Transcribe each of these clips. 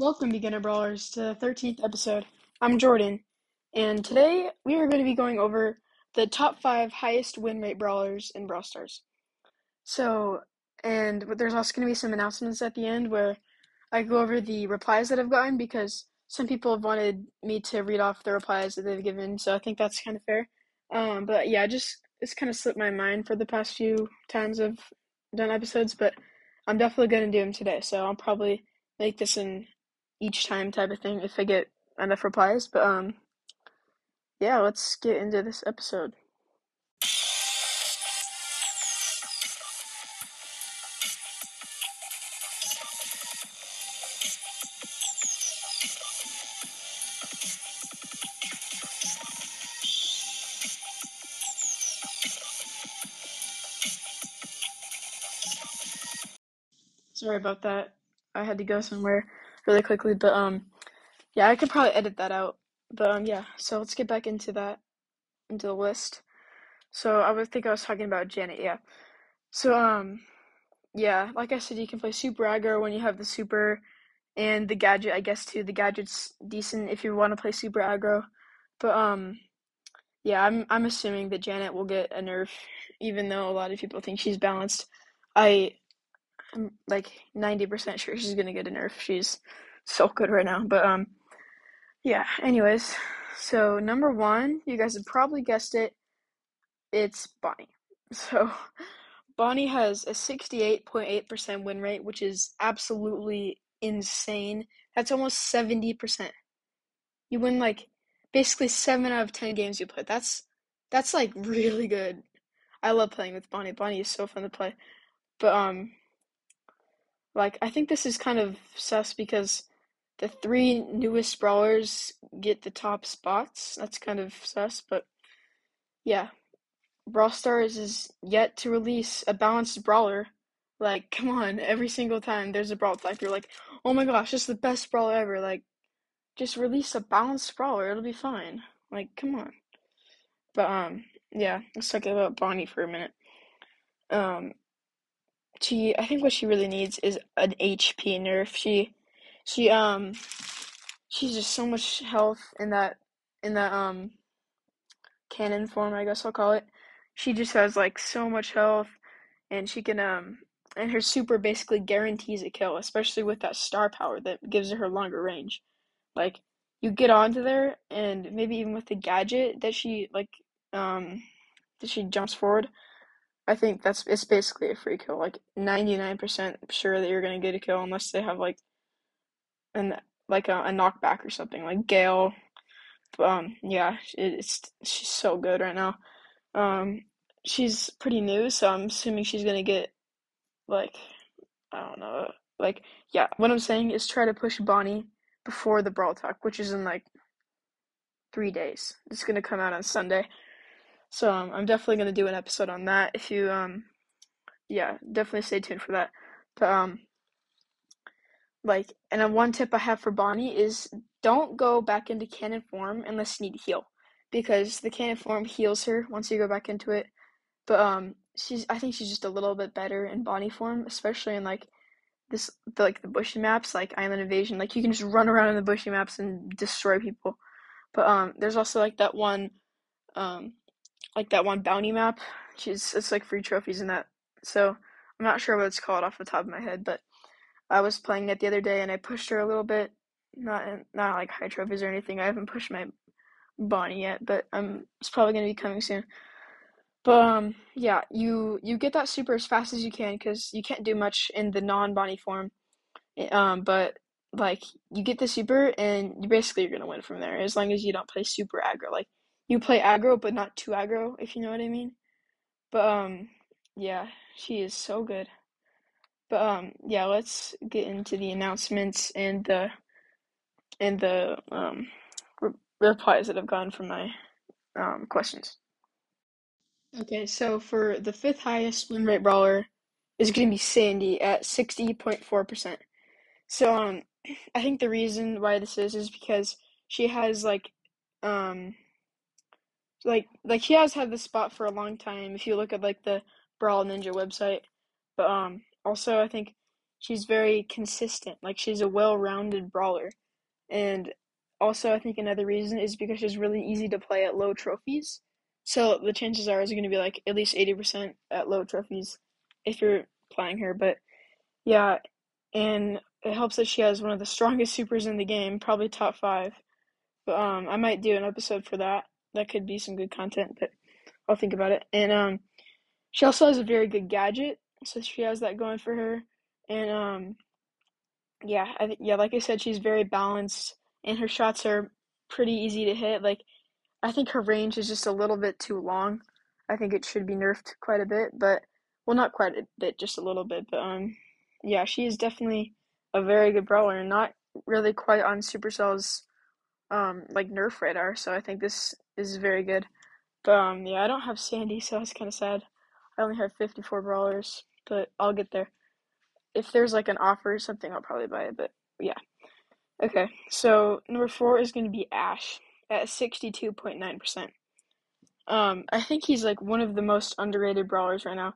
Welcome, beginner brawlers, to the 13th episode. I'm Jordan, and today we are going to be going over the top five highest win rate brawlers in Brawl Stars. So, and there's also going to be some announcements at the end where I go over the replies that I've gotten because some people have wanted me to read off the replies that they've given, so I think that's kind of fair. Um, but yeah, just it's kind of slipped my mind for the past few times I've done episodes, but I'm definitely going to do them today, so I'll probably make this an each time type of thing if I get enough replies. But um, yeah, let's get into this episode. Sorry about that. I had to go somewhere really quickly, but um, yeah, I could probably edit that out. But um, yeah. So let's get back into that, into the list. So I would think I was talking about Janet. Yeah. So um, yeah, like I said, you can play super aggro when you have the super and the gadget. I guess too. The gadget's decent if you want to play super aggro, but um, yeah, I'm I'm assuming that Janet will get a nerf, even though a lot of people think she's balanced. I I'm like 90% sure she's gonna get a nerf. She's so good right now. But um yeah, anyways. So number one, you guys have probably guessed it, it's Bonnie. So Bonnie has a 68.8% win rate, which is absolutely insane. That's almost 70%. You win like basically 7 out of 10 games you play. That's that's like really good. I love playing with Bonnie. Bonnie is so fun to play. But um like, I think this is kind of sus because the three newest brawlers get the top spots. That's kind of sus, but yeah. Brawl Stars is yet to release a balanced brawler. Like, come on, every single time there's a brawl like you're like, oh my gosh, this is the best brawler ever. Like, just release a balanced brawler, it'll be fine. Like, come on. But um, yeah, let's talk about Bonnie for a minute. Um, she I think what she really needs is an HP nerf. She she um she's just so much health in that in that um cannon form, I guess I'll call it. She just has like so much health and she can um and her super basically guarantees a kill, especially with that star power that gives her longer range. Like you get onto there and maybe even with the gadget that she like um that she jumps forward I think that's it's basically a free kill. Like ninety nine percent sure that you're gonna get a kill unless they have like an like a, a knockback or something like Gale. Um, yeah, it's she's so good right now. Um, she's pretty new, so I'm assuming she's gonna get like I don't know, like yeah. What I'm saying is try to push Bonnie before the Brawl Talk, which is in like three days. It's gonna come out on Sunday. So um, I'm definitely gonna do an episode on that. If you um, yeah, definitely stay tuned for that. But um, like, and one tip I have for Bonnie is don't go back into cannon form unless you need to heal, because the cannon form heals her once you go back into it. But um, she's I think she's just a little bit better in Bonnie form, especially in like this the, like the bushy maps like Island Invasion. Like you can just run around in the bushy maps and destroy people. But um, there's also like that one um like that one bounty map. She's it's like free trophies in that. So I'm not sure what it's called off the top of my head, but I was playing it the other day and I pushed her a little bit. Not not like high trophies or anything. I haven't pushed my Bonnie yet, but um, it's probably gonna be coming soon. But um, yeah, you you get that super as fast as you can because you can't do much in the non Bonnie form. Eh, um, but like you get the super and you basically you're gonna win from there as long as you don't play super aggro. Like you play aggro, but not too aggro, if you know what I mean. But um, yeah, she is so good. But um, yeah, let's get into the announcements and the and the um re- replies that I've gotten from my um questions. Okay, so for the fifth highest win rate brawler is going to be Sandy at sixty point four percent. So um, I think the reason why this is is because she has like um like like he has had this spot for a long time if you look at like the Brawl Ninja website. But um also I think she's very consistent. Like she's a well-rounded brawler, and also I think another reason is because she's really easy to play at low trophies. So the chances are is going to be like at least eighty percent at low trophies if you're playing her. But yeah, and it helps that she has one of the strongest supers in the game, probably top five. But um, I might do an episode for that. That could be some good content, but I'll think about it. And um, she also has a very good gadget, so she has that going for her. And um, yeah, I th- yeah, like I said, she's very balanced, and her shots are pretty easy to hit. Like I think her range is just a little bit too long. I think it should be nerfed quite a bit, but well, not quite a bit, just a little bit. But um, yeah, she is definitely a very good brawler, and not really quite on Supercell's um like nerf radar. So I think this is very good. But um, yeah, I don't have Sandy, so that's kind of sad. I only have 54 brawlers, but I'll get there. If there's like an offer or something, I'll probably buy it. But yeah. Okay, so number four is going to be Ash at 62.9%. Um, I think he's like one of the most underrated brawlers right now.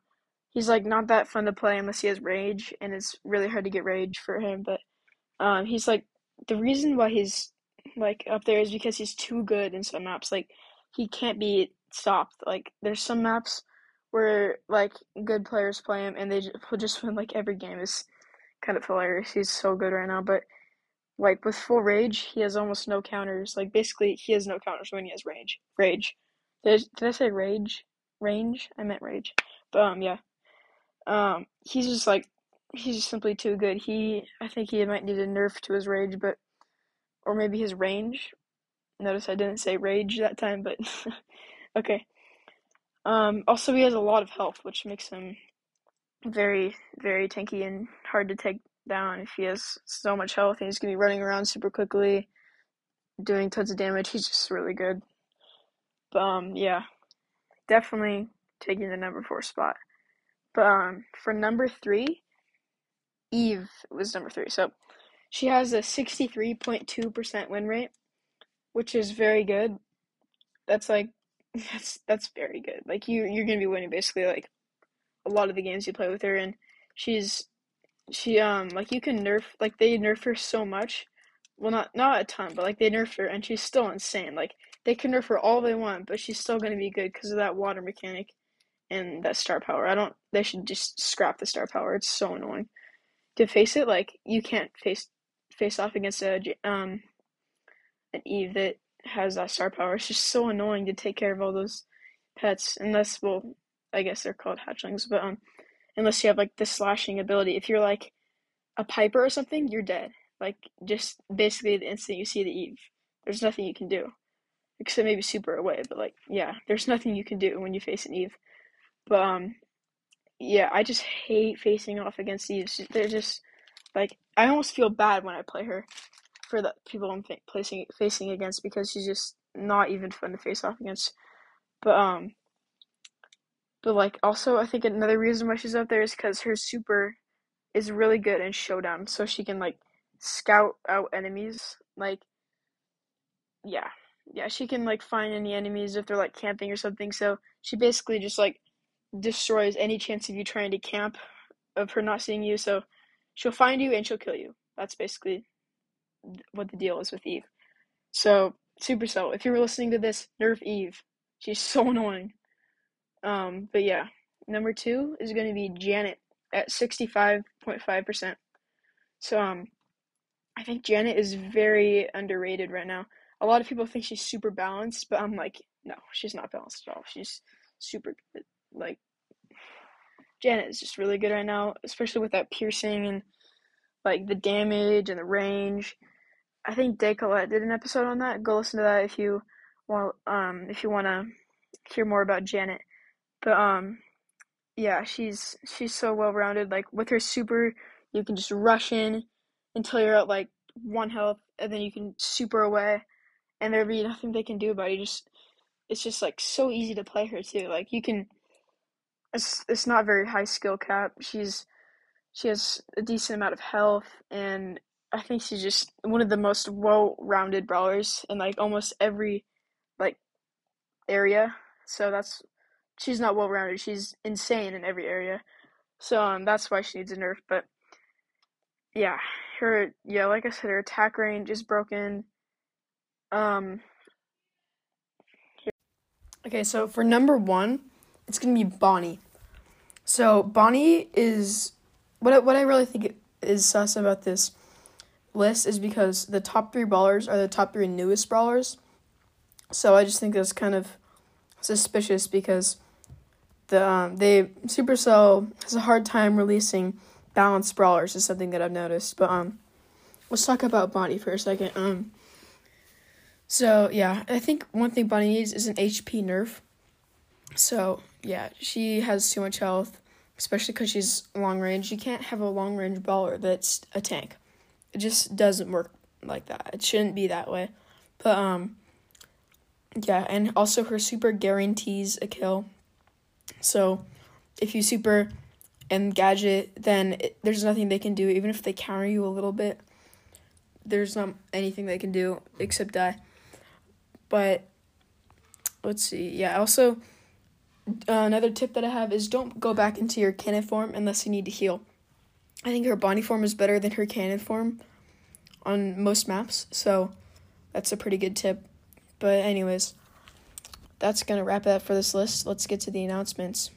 He's like not that fun to play unless he has rage, and it's really hard to get rage for him. But um, he's like the reason why he's like up there is because he's too good in some maps. Like he can't be stopped. Like there's some maps where like good players play him and they will just win like every game. Is kind of hilarious. He's so good right now, but like with full rage, he has almost no counters. Like basically, he has no counters when he has rage. Rage. Did, did I say rage? Range? I meant rage. But um, yeah. Um, he's just like he's just simply too good. He, I think he might need a nerf to his rage, but or maybe his range. Notice I didn't say rage that time, but okay. Um, also, he has a lot of health, which makes him very, very tanky and hard to take down if he has so much health and he's gonna be running around super quickly, doing tons of damage. He's just really good. But um, yeah, definitely taking the number four spot. But um, for number three, Eve was number three. So she has a 63.2% win rate, which is very good. That's like that's that's very good. Like you you're going to be winning basically like a lot of the games you play with her and she's she um like you can nerf like they nerf her so much. Well not not a ton, but like they nerf her and she's still insane. Like they can nerf her all they want, but she's still going to be good because of that water mechanic and that star power. I don't they should just scrap the star power. It's so annoying. To face it like you can't face face off against a um an Eve that has that star power. It's just so annoying to take care of all those pets unless well I guess they're called hatchlings, but um unless you have like the slashing ability. If you're like a Piper or something, you're dead. Like just basically the instant you see the Eve, there's nothing you can do. Except maybe super away, but like yeah, there's nothing you can do when you face an Eve. But um yeah, I just hate facing off against Eves. They're just like I almost feel bad when I play her for the people I'm fa- placing facing against because she's just not even fun to face off against. But um, but like also I think another reason why she's up there is because her super is really good in showdown, so she can like scout out enemies. Like yeah, yeah, she can like find any enemies if they're like camping or something. So she basically just like destroys any chance of you trying to camp of her not seeing you. So she'll find you and she'll kill you. That's basically what the deal is with Eve. So Supercell, if you're listening to this, nerf Eve. She's so annoying. Um, but yeah, number two is going to be Janet at 65.5%. So um, I think Janet is very underrated right now. A lot of people think she's super balanced, but I'm like, no, she's not balanced at all. She's super. Like Janet is just really good right now, especially with that piercing and like the damage and the range. I think Decolette did an episode on that. Go listen to that if you want. Um, if you want to hear more about Janet. But um, yeah, she's she's so well rounded. Like with her super, you can just rush in until you're at like one health, and then you can super away, and there'll be nothing they can do about it. You just it's just like so easy to play her too. Like you can. It's it's not very high skill cap. She's she has a decent amount of health, and I think she's just one of the most well-rounded brawlers in like almost every like area. So that's she's not well-rounded. She's insane in every area. So um, that's why she needs a nerf. But yeah, her yeah, like I said, her attack range is broken. Um. Okay, so for number one, it's gonna be Bonnie. So Bonnie is what what I really think is sus about this list is because the top three brawlers are the top three newest brawlers. So I just think that's kind of suspicious because the um, they Supercell has a hard time releasing balanced brawlers is something that I've noticed. But um, let's talk about Bonnie for a second. Um, so yeah, I think one thing Bonnie needs is an HP nerf. So yeah, she has too much health, especially because she's long range. You can't have a long range brawler that's a tank. It just doesn't work like that. It shouldn't be that way. But um, yeah, and also her super guarantees a kill. So if you super and gadget, then it, there's nothing they can do. Even if they counter you a little bit, there's not anything they can do except die. But let's see. Yeah, also uh, another tip that I have is don't go back into your cannon form unless you need to heal. I think her Bonnie form is better than her cannon form on most maps, so that's a pretty good tip. But anyways, that's gonna wrap it up for this list. Let's get to the announcements.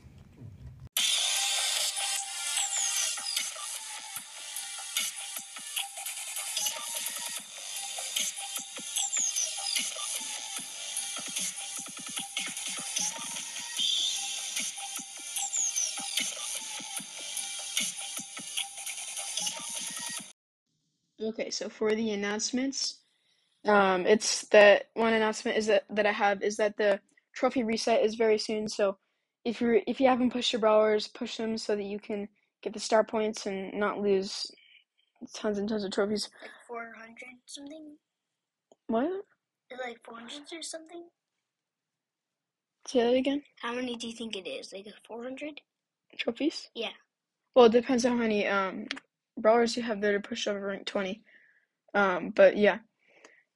So for the announcements, um, it's that one announcement is that, that I have is that the trophy reset is very soon. So if you if you haven't pushed your brawlers, push them so that you can get the star points and not lose tons and tons of trophies. Like 400 something? What? Like 400 or something? Say that again. How many do you think it is? Like 400? Trophies? Yeah. Well, it depends on how many um brawlers you have there to push over rank 20. Um, but yeah.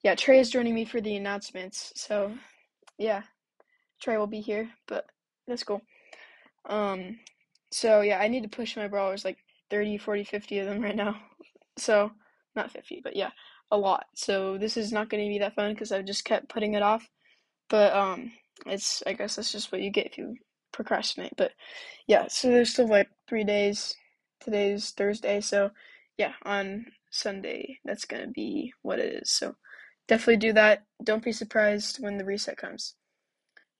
Yeah, Trey is joining me for the announcements. So, yeah. Trey will be here, but that's cool. Um, so yeah, I need to push my brawlers like 30, 40, 50 of them right now. So, not 50, but yeah, a lot. So this is not going to be that fun because I've just kept putting it off. But um, it's I guess that's just what you get if you procrastinate. But yeah, so there's still like three days. Today's Thursday, so yeah, on Sunday that's gonna be what it is. So definitely do that. Don't be surprised when the reset comes.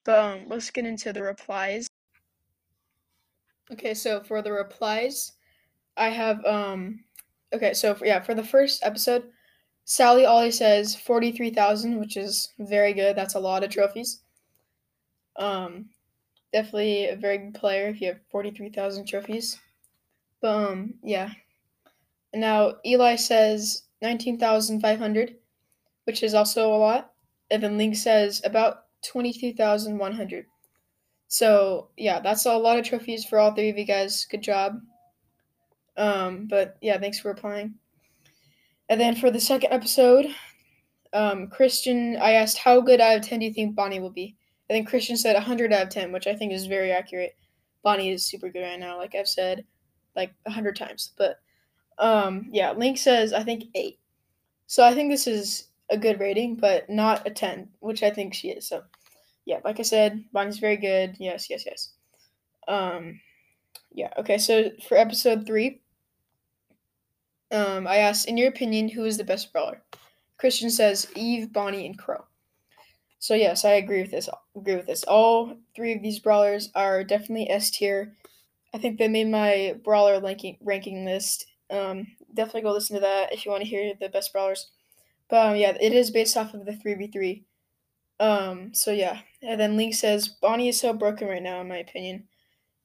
But um, let's get into the replies. Okay, so for the replies, I have um, okay, so for, yeah, for the first episode, Sally Ollie says forty three thousand, which is very good. That's a lot of trophies. Um, definitely a very good player if you have forty three thousand trophies. But um, yeah. Now Eli says nineteen thousand five hundred, which is also a lot. And then Link says about 22,100. So, yeah, that's a lot of trophies for all three of you guys. Good job. Um, but yeah, thanks for replying. And then for the second episode, um, Christian, I asked how good out of 10 do you think Bonnie will be? I think Christian said 100 out of 10, which I think is very accurate. Bonnie is super good right now, like I've said like 100 times. But um, yeah, Link says I think 8. So I think this is a good rating, but not a 10, which I think she is. So, yeah, like I said, Bonnie's very good. Yes, yes, yes. Um, yeah, okay, so for episode 3, um, I asked, in your opinion, who is the best brawler? Christian says Eve, Bonnie, and Crow. So yes, I agree with this. Agree with this. All three of these brawlers are definitely S tier. I think they made my brawler ranking ranking list. Um, definitely go listen to that if you want to hear the best brawlers. But um, yeah, it is based off of the 3v3. Um, so yeah. And then Link says, Bonnie is so broken right now, in my opinion.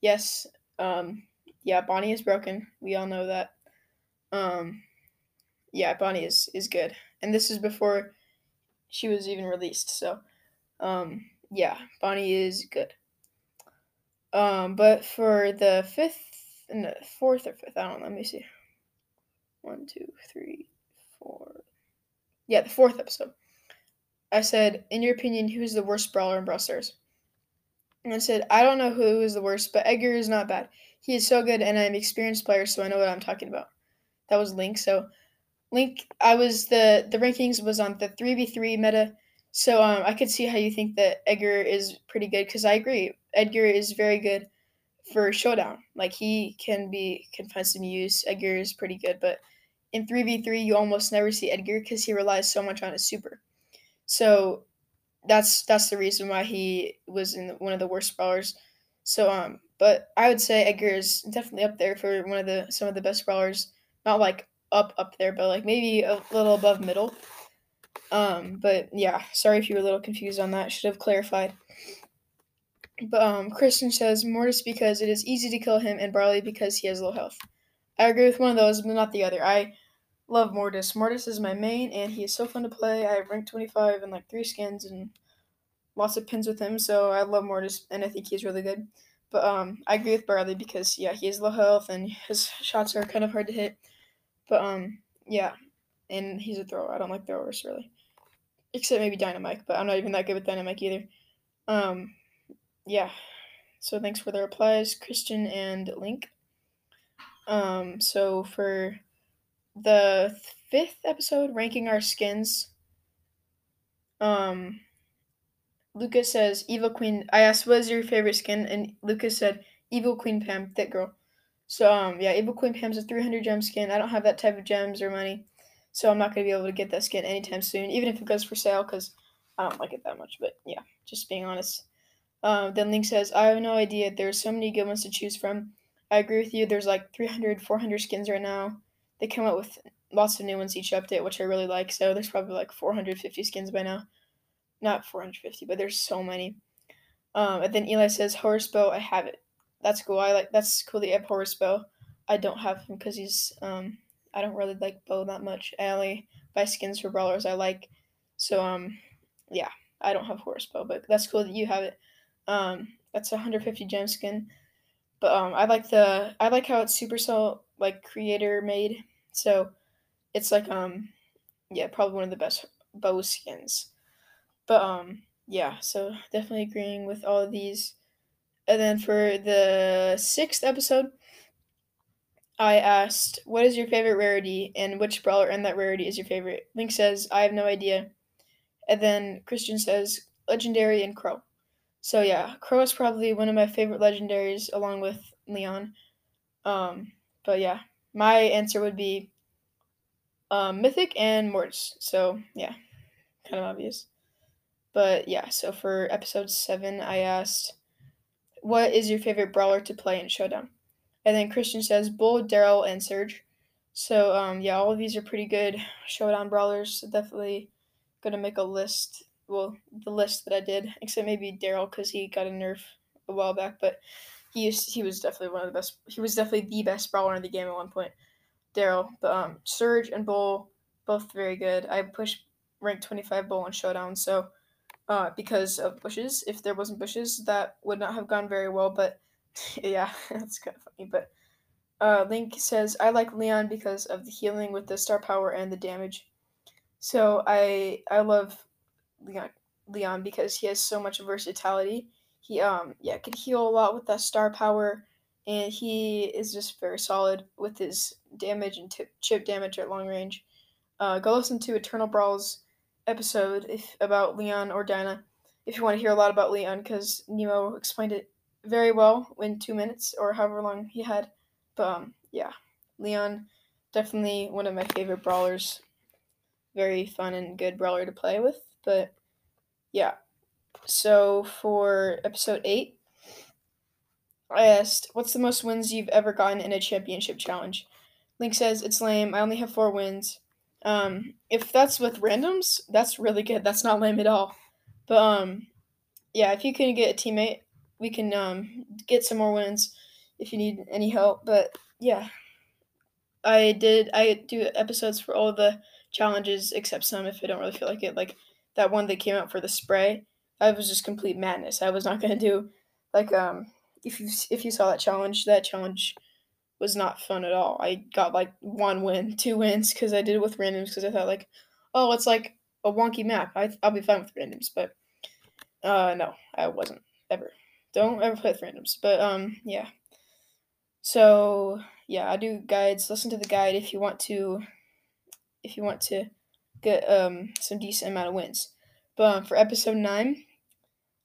Yes. Um, yeah, Bonnie is broken. We all know that. Um, yeah, Bonnie is, is good. And this is before she was even released. So, um, yeah, Bonnie is good. Um, but for the fifth, no, fourth or fifth, I don't know. Let me see. One, two, three, four, yeah, the fourth episode. I said, in your opinion, who is the worst brawler in Brawl Stars? And I said, I don't know who is the worst, but Edgar is not bad. He is so good, and I'm an experienced player, so I know what I'm talking about. that was Link. So Link, I was the the rankings was on the three v three meta. So um, I could see how you think that Edgar is pretty good because I agree. Edgar is very good for showdown. Like he can be can find some use. Edgar is pretty good, but in three v three you almost never see Edgar because he relies so much on his super. So that's that's the reason why he was in one of the worst brawlers. So um, but I would say Edgar is definitely up there for one of the some of the best brawlers. Not like up up there, but like maybe a little above middle. Um, but yeah, sorry if you were a little confused on that. Should have clarified. But um, Christian says Mortis because it is easy to kill him, and Barley because he has low health. I agree with one of those, but not the other. I love Mortis. Mortis is my main, and he is so fun to play. I have rank 25 and like three skins and lots of pins with him, so I love Mortis, and I think he's really good. But um, I agree with Barley because yeah, he has low health and his shots are kind of hard to hit. But um, yeah, and he's a thrower. I don't like throwers really, except maybe Dynamike, but I'm not even that good with Dynamike either. Um, yeah. So thanks for the replies, Christian and Link. Um, so for the fifth episode, ranking our skins. Um, Lucas says Evil Queen. I asked what is your favorite skin, and Lucas said Evil Queen Pam, thick girl. So um, yeah, Evil Queen Pam's a 300 gem skin. I don't have that type of gems or money, so I'm not gonna be able to get that skin anytime soon, even if it goes for sale, because I don't like it that much. But yeah, just being honest. Um, then Link says, I have no idea. There's so many good ones to choose from. I agree with you. There's like 300, 400 skins right now. They come out with lots of new ones each update, which I really like. So there's probably like 450 skins by now. Not 450, but there's so many. Um, and then Eli says, Horus Bo, I have it. That's cool. I like that's cool that you have Horus Bo. I don't have him because he's um I don't really like Bo that much. I only buy skins for brawlers I like. So um yeah, I don't have Horus Bo, but that's cool that you have it. Um, that's a 150 gem skin. But um, I like the I like how it's Supercell like creator made. So it's like um yeah, probably one of the best Bo skins. But um yeah, so definitely agreeing with all of these. And then for the sixth episode, I asked, What is your favorite rarity and which brawler in that rarity is your favorite? Link says, I have no idea. And then Christian says, Legendary and Crow. So yeah, Crow is probably one of my favorite legendaries along with Leon. Um, but yeah, my answer would be um, Mythic and Mortis. So yeah, kind of obvious. But yeah, so for episode 7, I asked, What is your favorite brawler to play in Showdown? And then Christian says, Bull, Darryl, and Surge. So um, yeah, all of these are pretty good Showdown brawlers. So definitely gonna make a list well, the list that I did, except maybe Darryl because he got a nerf a while back, but he used, he was definitely one of the best. He was definitely the best brawler in the game at one point. Darryl, but um, Surge and Bull both very good. I pushed rank 25 Bull in Showdown, so uh, because of bushes. If there wasn't bushes, that would not have gone very well. But yeah, that's kind of funny. But uh, Link says I like Leon because of the healing with the star power and the damage. So I I love Leon, Leon because he has so much versatility. He um yeah could heal a lot with that star power, and he is just very solid with his damage and tip, chip damage at long range. Uh, go listen to Eternal Brawls episode if about Leon or Dinah if you want to hear a lot about Leon because Nemo explained it very well in two minutes or however long he had. But um, yeah, Leon definitely one of my favorite brawlers. Very fun and good brawler to play with. But yeah. So for episode 8, I asked, What's the most wins you've ever gotten in a championship challenge? Link says, It's lame. I only have four wins. Um, if that's with randoms, that's really good. That's not lame at all. But um, yeah, if you can get a teammate, we can um, get some more wins if you need any help. But yeah, I did. I do episodes for all the challenges except some if I don't really feel like it. Like that one that came out for the spray, that was just complete madness. I was not gonna do like um if you if you saw that challenge, that challenge was not fun at all. I got like one win, two wins because I did it with randoms because I thought like, oh, it's like a wonky map. I I'll be fine with randoms, but uh no, I wasn't ever. Don't ever play with randoms. But um yeah. So yeah, I do guides. Listen to the guide if you want to if you want to get um some decent amount of wins. But um, for episode nine,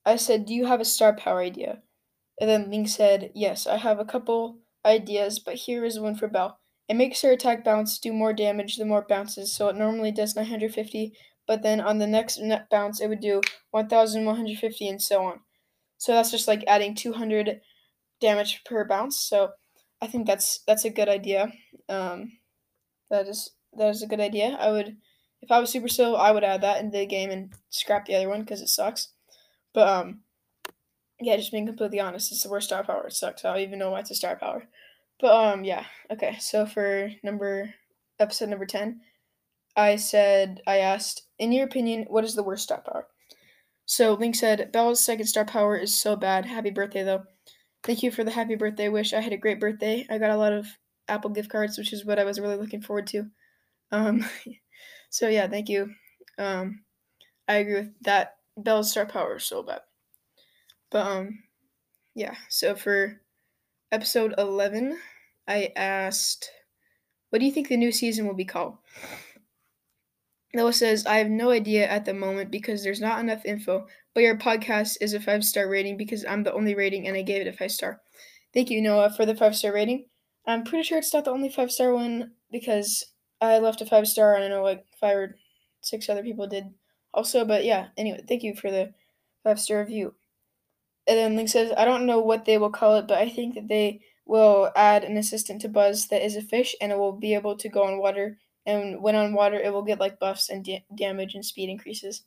I said, "Do you have a star power idea?" And then Link said, "Yes, I have a couple ideas, but here is one for Belle. It makes her attack bounce do more damage the more it bounces, so it normally does 950, but then on the next net bounce it would do 1150 and so on. So that's just like adding 200 damage per bounce. So I think that's that's a good idea. Um, that is that is a good idea. I would, if I was Supercell, I would add that into the game and scrap the other one because it sucks. But um, yeah, just being completely honest, it's the worst star power. It sucks. I don't even know why it's a star power. But um, yeah, okay. So for number episode number ten, I said I asked, in your opinion, what is the worst star power? So Link said, Belle's second star power is so bad. Happy birthday though. Thank you for the happy birthday wish. I had a great birthday. I got a lot of Apple gift cards, which is what I was really looking forward to. Um, so yeah, thank you. Um, I agree with that. Belle's star power is so bad. But um, yeah. So for episode eleven, I asked, "What do you think the new season will be called?" Noah says, I have no idea at the moment because there's not enough info, but your podcast is a five star rating because I'm the only rating and I gave it a five star. Thank you, Noah, for the five star rating. I'm pretty sure it's not the only five star one because I left a five star and I know like five or six other people did also, but yeah, anyway, thank you for the five star review. And then Link says, I don't know what they will call it, but I think that they will add an assistant to Buzz that is a fish and it will be able to go on water and when on water it will get like buffs and da- damage and speed increases.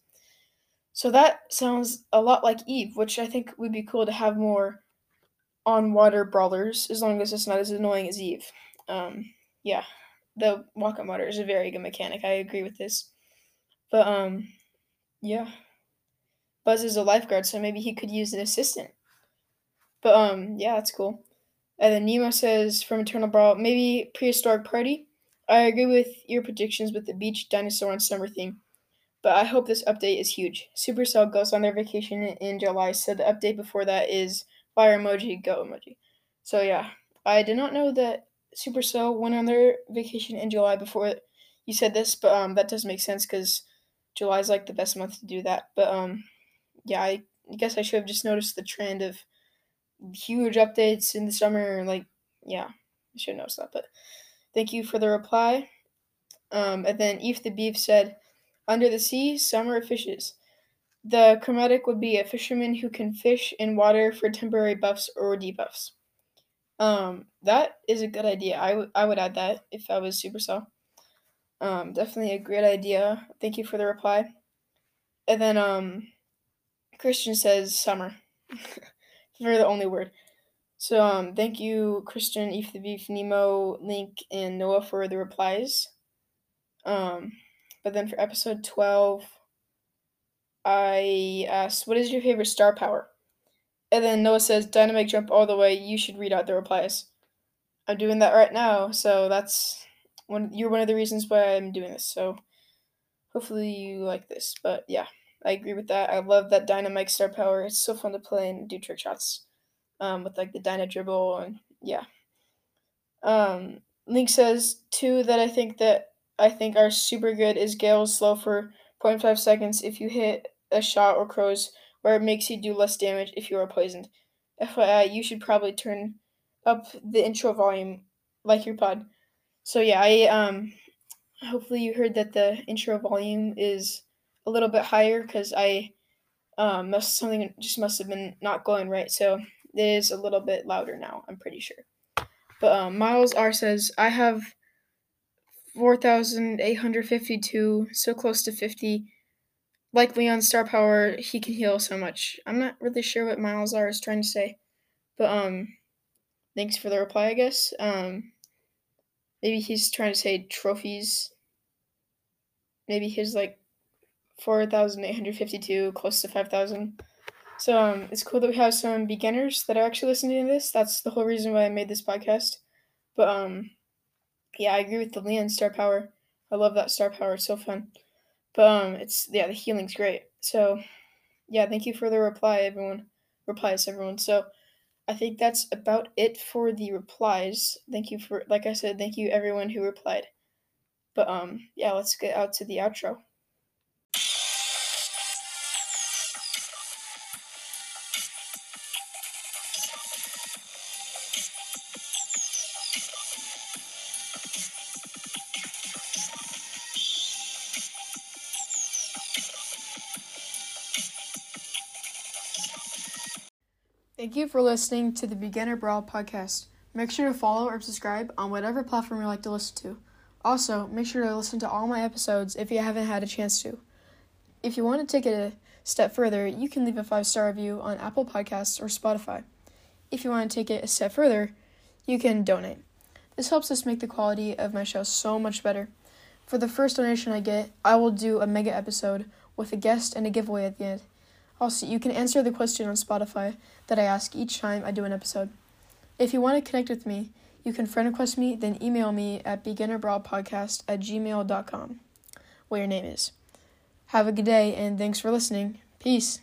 So that sounds a lot like Eve, which I think would be cool to have more on water brawlers, as long as it's not as annoying as Eve. Um, yeah, the walk on water is a very good mechanic. I agree with this, but um, yeah, Buzz is a lifeguard, so maybe he could use an assistant. But um, yeah, that's cool. And then Nemo says from Eternal Brawl, maybe prehistoric party. I agree with your predictions with the beach, dinosaur, and summer theme, but I hope this update is huge. Supercell goes on their vacation in July, so the update before that is fire emoji, go emoji. So yeah, I did not know that Supercell went on their vacation in July before you said this, but um, that does make sense because July is like the best month to do that. But um, yeah, I guess I should have just noticed the trend of huge updates in the summer. Like, yeah, I should have noticed that, but. Thank you for the reply. Um, and then Eve the Beef said, Under the sea, summer fishes. The chromatic would be a fisherman who can fish in water for temporary buffs or debuffs. Um, that is a good idea. I, w- I would add that if I was Supercell. Um, definitely a great idea. Thank you for the reply. And then um, Christian says summer for the only word. So um, thank you, Christian, Eve the Beef, Nemo, Link, and Noah for the replies. Um, but then for episode twelve, I asked, "What is your favorite star power?" And then Noah says, Dynamic jump all the way." You should read out the replies. I'm doing that right now, so that's one. You're one of the reasons why I'm doing this. So hopefully you like this. But yeah, I agree with that. I love that Dynamike star power. It's so fun to play and do trick shots um, with like the Dyna dribble and yeah. Um, Link says two that I think that I think are super good is Gale's slow for 0.5 seconds if you hit a shot or crows, where it makes you do less damage if you are poisoned. FYI, you should probably turn up the intro volume like your pod. So yeah, I um hopefully you heard that the intro volume is a little bit higher because I um must something just must have been not going right. So it is a little bit louder now, I'm pretty sure. But um, Miles R says, I have 4,852, so close to 50. Like Leon's star power, he can heal so much. I'm not really sure what Miles R is trying to say. But um thanks for the reply, I guess. Um maybe he's trying to say trophies. Maybe his like 4,852 close to 5,000. So um, it's cool that we have some beginners that are actually listening to this. That's the whole reason why I made this podcast. But um, yeah, I agree with the Leon star power. I love that star power. It's so fun. But um, it's yeah, the healing's great. So yeah, thank you for the reply, everyone. Replies, everyone. So I think that's about it for the replies. Thank you for, like I said, thank you everyone who replied. But um, yeah, let's get out to the outro. Thank you for listening to the Beginner Brawl podcast. Make sure to follow or subscribe on whatever platform you like to listen to. Also, make sure to listen to all my episodes if you haven't had a chance to. If you want to take it a step further, you can leave a five star review on Apple Podcasts or Spotify. If you want to take it a step further, you can donate. This helps us make the quality of my show so much better. For the first donation I get, I will do a mega episode with a guest and a giveaway at the end. Also, you can answer the question on Spotify that I ask each time I do an episode. If you want to connect with me, you can friend request me, then email me at beginnerbrawlpodcast at gmail.com, what your name is. Have a good day, and thanks for listening. Peace.